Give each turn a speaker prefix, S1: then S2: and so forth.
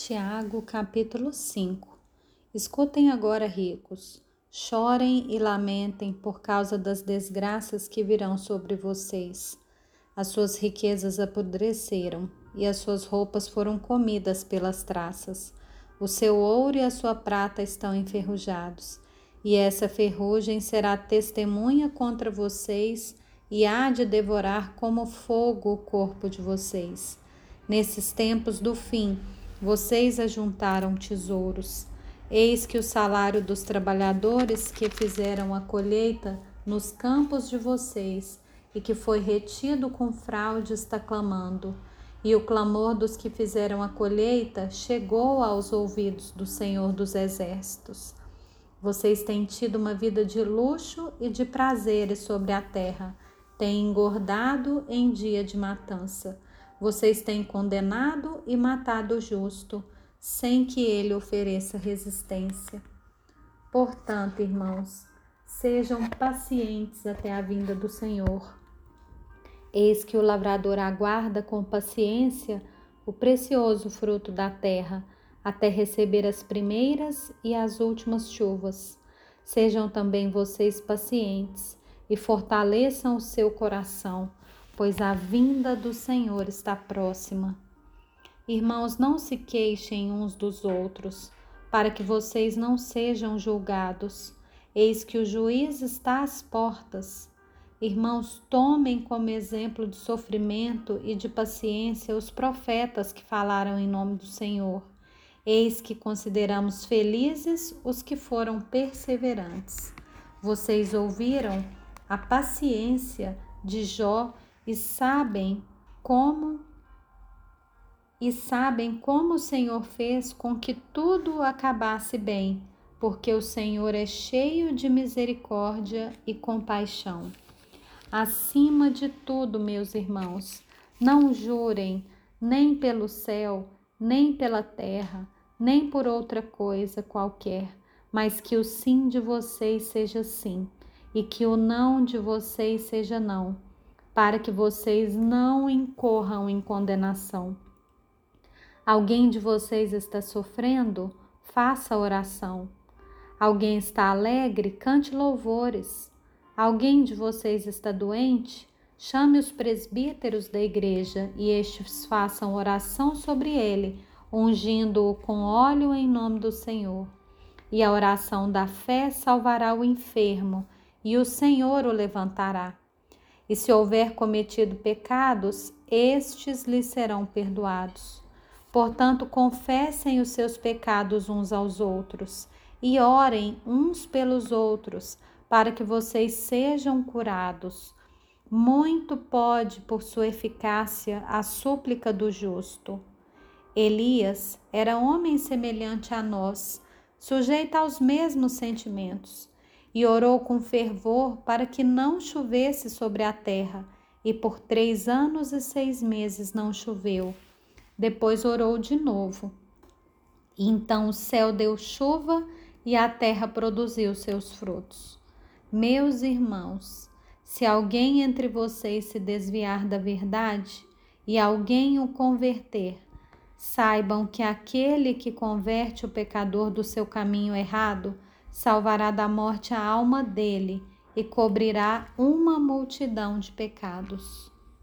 S1: Tiago, capítulo 5 Escutem agora, ricos, chorem e lamentem por causa das desgraças que virão sobre vocês. As suas riquezas apodreceram e as suas roupas foram comidas pelas traças. O seu ouro e a sua prata estão enferrujados, e essa ferrugem será testemunha contra vocês e há de devorar como fogo o corpo de vocês. Nesses tempos do fim, vocês ajuntaram tesouros. Eis que o salário dos trabalhadores que fizeram a colheita nos campos de vocês e que foi retido com fraude está clamando. E o clamor dos que fizeram a colheita chegou aos ouvidos do Senhor dos Exércitos. Vocês têm tido uma vida de luxo e de prazeres sobre a terra, têm engordado em dia de matança vocês têm condenado e matado o justo, sem que ele ofereça resistência. Portanto, irmãos, sejam pacientes até a vinda do Senhor. Eis que o lavrador aguarda com paciência o precioso fruto da terra, até receber as primeiras e as últimas chuvas. Sejam também vocês pacientes e fortaleçam o seu coração pois a vinda do Senhor está próxima. Irmãos, não se queixem uns dos outros, para que vocês não sejam julgados. Eis que o juiz está às portas. Irmãos, tomem como exemplo de sofrimento e de paciência os profetas que falaram em nome do Senhor. Eis que consideramos felizes os que foram perseverantes. Vocês ouviram a paciência de Jó e sabem como e sabem como o Senhor fez com que tudo acabasse bem, porque o Senhor é cheio de misericórdia e compaixão. Acima de tudo, meus irmãos, não jurem nem pelo céu, nem pela terra, nem por outra coisa qualquer, mas que o sim de vocês seja sim e que o não de vocês seja não para que vocês não incorram em condenação. Alguém de vocês está sofrendo? Faça oração. Alguém está alegre? Cante louvores. Alguém de vocês está doente? Chame os presbíteros da igreja e estes façam oração sobre ele, ungindo-o com óleo em nome do Senhor. E a oração da fé salvará o enfermo, e o Senhor o levantará. E se houver cometido pecados, estes lhe serão perdoados. Portanto, confessem os seus pecados uns aos outros e orem uns pelos outros, para que vocês sejam curados. Muito pode, por sua eficácia, a súplica do justo. Elias era homem semelhante a nós, sujeito aos mesmos sentimentos e orou com fervor para que não chovesse sobre a terra, e por três anos e seis meses não choveu. Depois orou de novo. E então o céu deu chuva e a terra produziu seus frutos. Meus irmãos, se alguém entre vocês se desviar da verdade e alguém o converter, saibam que aquele que converte o pecador do seu caminho errado salvará da morte a alma dele e cobrirá uma multidão de pecados.